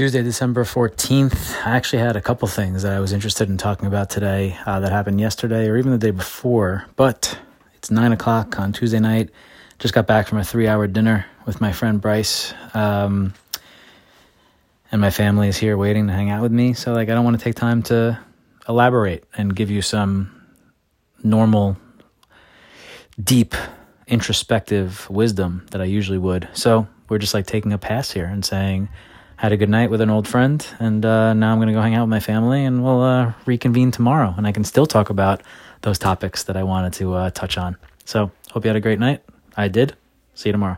Tuesday, December 14th. I actually had a couple things that I was interested in talking about today uh, that happened yesterday or even the day before, but it's 9 o'clock on Tuesday night. Just got back from a three hour dinner with my friend Bryce. Um, and my family is here waiting to hang out with me. So, like, I don't want to take time to elaborate and give you some normal, deep, introspective wisdom that I usually would. So, we're just like taking a pass here and saying, had a good night with an old friend, and uh, now I'm going to go hang out with my family, and we'll uh, reconvene tomorrow. And I can still talk about those topics that I wanted to uh, touch on. So, hope you had a great night. I did. See you tomorrow.